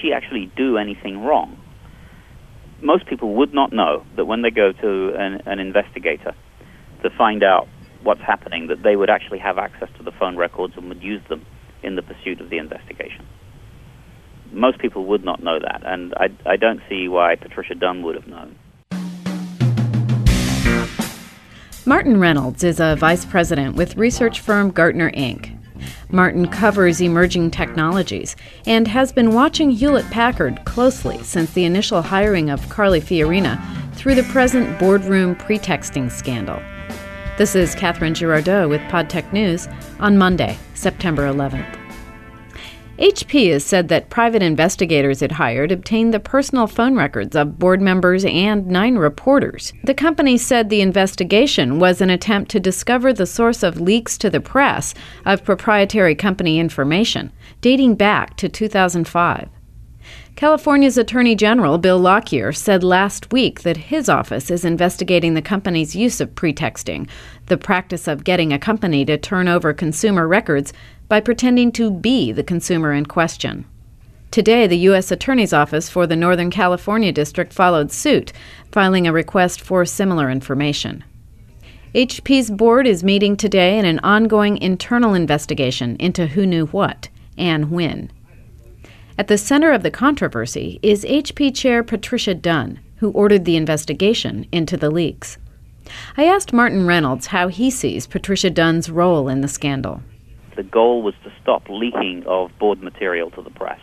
she actually do anything wrong? Most people would not know that when they go to an, an investigator to find out what's happening, that they would actually have access to the phone records and would use them in the pursuit of the investigation. Most people would not know that, and I, I don't see why Patricia Dunn would have known. Martin Reynolds is a vice president with research firm Gartner Inc. Martin covers emerging technologies and has been watching Hewlett Packard closely since the initial hiring of Carly Fiorina through the present boardroom pretexting scandal. This is Catherine Girardeau with PodTech News on Monday, September 11th. HP has said that private investigators it hired obtained the personal phone records of board members and nine reporters. The company said the investigation was an attempt to discover the source of leaks to the press of proprietary company information dating back to 2005. California's Attorney General Bill Lockyer said last week that his office is investigating the company's use of pretexting, the practice of getting a company to turn over consumer records by pretending to be the consumer in question. Today, the U.S. Attorney's Office for the Northern California District followed suit, filing a request for similar information. HP's board is meeting today in an ongoing internal investigation into who knew what and when. At the center of the controversy is HP Chair Patricia Dunn, who ordered the investigation into the leaks. I asked Martin Reynolds how he sees Patricia Dunn's role in the scandal. The goal was to stop leaking of board material to the press.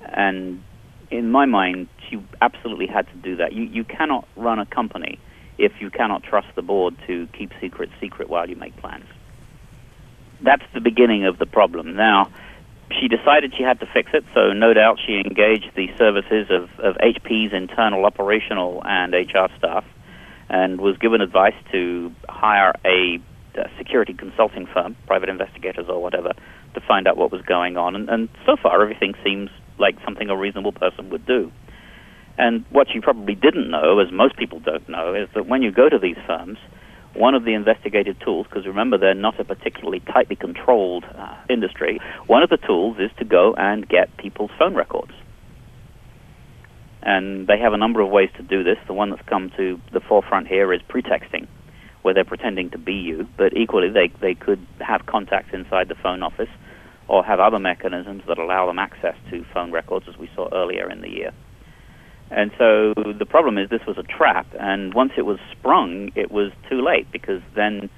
And in my mind, she absolutely had to do that. You, you cannot run a company if you cannot trust the board to keep secrets secret while you make plans. That's the beginning of the problem. Now, she decided she had to fix it, so no doubt she engaged the services of, of HP's internal operational and HR staff and was given advice to hire a, a security consulting firm, private investigators or whatever, to find out what was going on. And, and so far, everything seems like something a reasonable person would do. And what you probably didn't know, as most people don't know, is that when you go to these firms, one of the investigative tools, because remember they're not a particularly tightly controlled uh, industry, one of the tools is to go and get people's phone records. And they have a number of ways to do this. The one that's come to the forefront here is pretexting, where they're pretending to be you, but equally they, they could have contacts inside the phone office or have other mechanisms that allow them access to phone records, as we saw earlier in the year. And so the problem is this was a trap, and once it was sprung, it was too late because then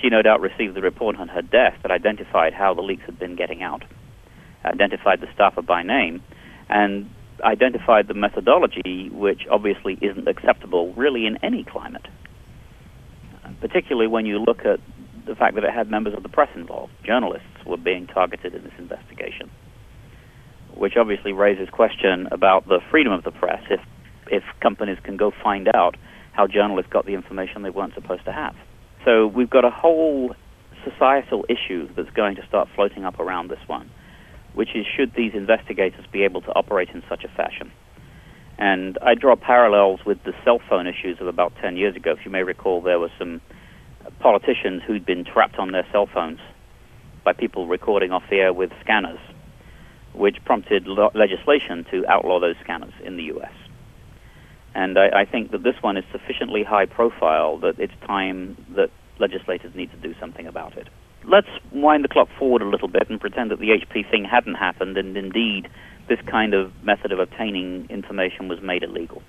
she no doubt received the report on her desk that identified how the leaks had been getting out, identified the staffer by name, and identified the methodology, which obviously isn't acceptable really in any climate, particularly when you look at the fact that it had members of the press involved. Journalists were being targeted in this investigation which obviously raises question about the freedom of the press if if companies can go find out how journalists got the information they weren't supposed to have. So we've got a whole societal issue that's going to start floating up around this one, which is should these investigators be able to operate in such a fashion? And I draw parallels with the cell phone issues of about 10 years ago. If you may recall, there were some politicians who'd been trapped on their cell phones by people recording off the air with scanners which prompted lo- legislation to outlaw those scanners in the U.S. And I, I think that this one is sufficiently high profile that it's time that legislators need to do something about it. Let's wind the clock forward a little bit and pretend that the HP thing hadn't happened and indeed this kind of method of obtaining information was made illegal.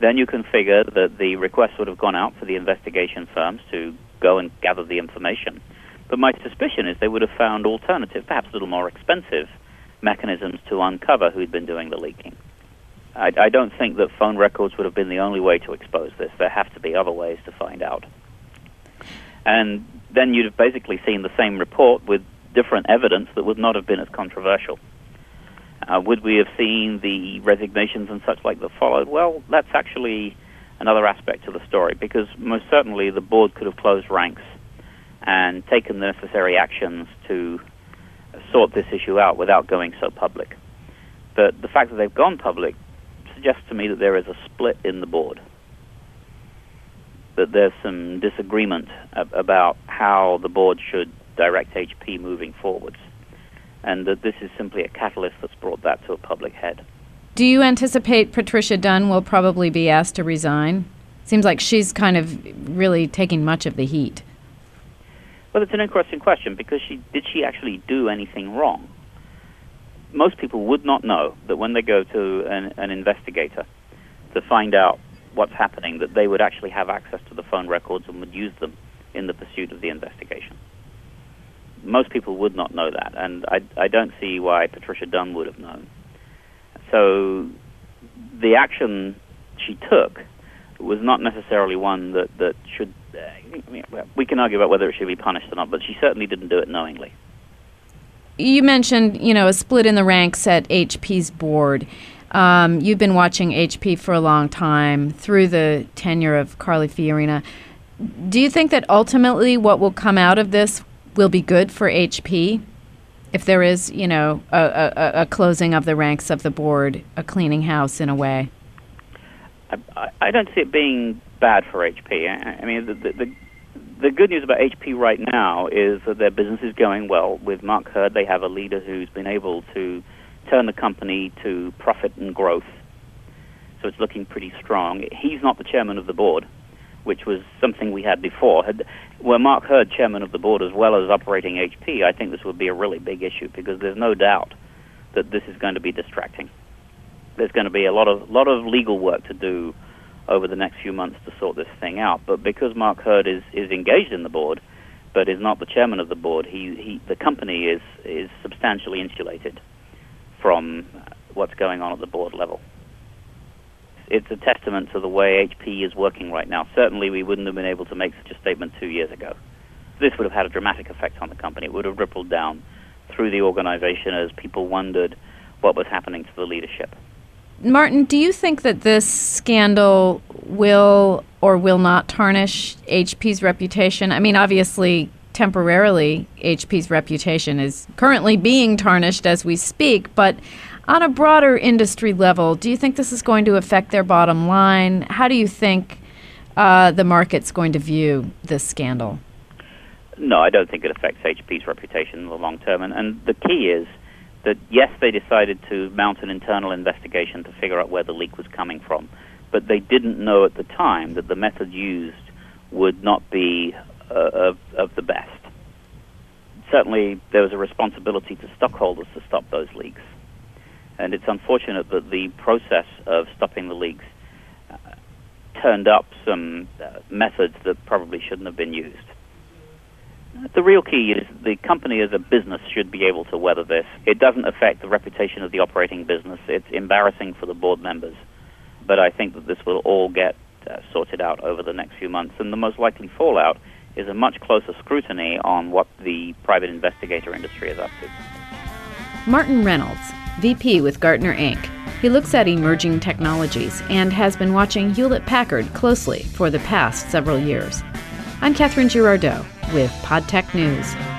Then you can figure that the request would have gone out for the investigation firms to go and gather the information. But my suspicion is they would have found alternative, perhaps a little more expensive, mechanisms to uncover who'd been doing the leaking. I, I don't think that phone records would have been the only way to expose this. There have to be other ways to find out. And then you'd have basically seen the same report with different evidence that would not have been as controversial. Uh, would we have seen the resignations and such like that followed? Well, that's actually another aspect of the story because most certainly the board could have closed ranks and taken the necessary actions to sort this issue out without going so public. But the fact that they've gone public suggests to me that there is a split in the board. That there's some disagreement ab- about how the board should direct HP moving forwards. And that this is simply a catalyst that's brought that to a public head. Do you anticipate Patricia Dunn will probably be asked to resign? Seems like she's kind of really taking much of the heat. Well, it's an interesting question because she did she actually do anything wrong? Most people would not know that when they go to an, an investigator to find out what's happening, that they would actually have access to the phone records and would use them in the pursuit of the investigation. Most people would not know that, and I, I don't see why Patricia Dunn would have known. So the action she took was not necessarily one that, that should. Uh, we can argue about whether it should be punished or not, but she certainly didn't do it knowingly. You mentioned, you know, a split in the ranks at HP's board. Um, you've been watching HP for a long time through the tenure of Carly Fiorina. Do you think that ultimately what will come out of this will be good for HP? If there is, you know, a, a, a closing of the ranks of the board, a cleaning house in a way? I, I don't see it being bad for HP. I, I mean, the, the, the the good news about HP right now is that their business is going well. With Mark Hurd, they have a leader who's been able to turn the company to profit and growth. So it's looking pretty strong. He's not the chairman of the board, which was something we had before. Had, were Mark Hurd chairman of the board as well as operating HP, I think this would be a really big issue because there's no doubt that this is going to be distracting. There's going to be a lot of lot of legal work to do over the next few months to sort this thing out. But because Mark Hurd is, is engaged in the board, but is not the chairman of the board, he, he the company is is substantially insulated from what's going on at the board level. It's a testament to the way HP is working right now. Certainly, we wouldn't have been able to make such a statement two years ago. This would have had a dramatic effect on the company. It would have rippled down through the organization as people wondered what was happening to the leadership. Martin, do you think that this scandal will or will not tarnish HP's reputation? I mean, obviously, temporarily, HP's reputation is currently being tarnished as we speak, but on a broader industry level, do you think this is going to affect their bottom line? How do you think uh, the market's going to view this scandal? No, I don't think it affects HP's reputation in the long term. And, and the key is that yes, they decided to mount an internal investigation to figure out where the leak was coming from, but they didn't know at the time that the method used would not be uh, of, of the best. Certainly, there was a responsibility to stockholders to stop those leaks. And it's unfortunate that the process of stopping the leaks uh, turned up some uh, methods that probably shouldn't have been used. The real key is the company as a business should be able to weather this. It doesn't affect the reputation of the operating business. It's embarrassing for the board members. But I think that this will all get uh, sorted out over the next few months. And the most likely fallout is a much closer scrutiny on what the private investigator industry is up to. Martin Reynolds, VP with Gartner Inc. He looks at emerging technologies and has been watching Hewlett Packard closely for the past several years. I'm Catherine Girardeau with PodTech News.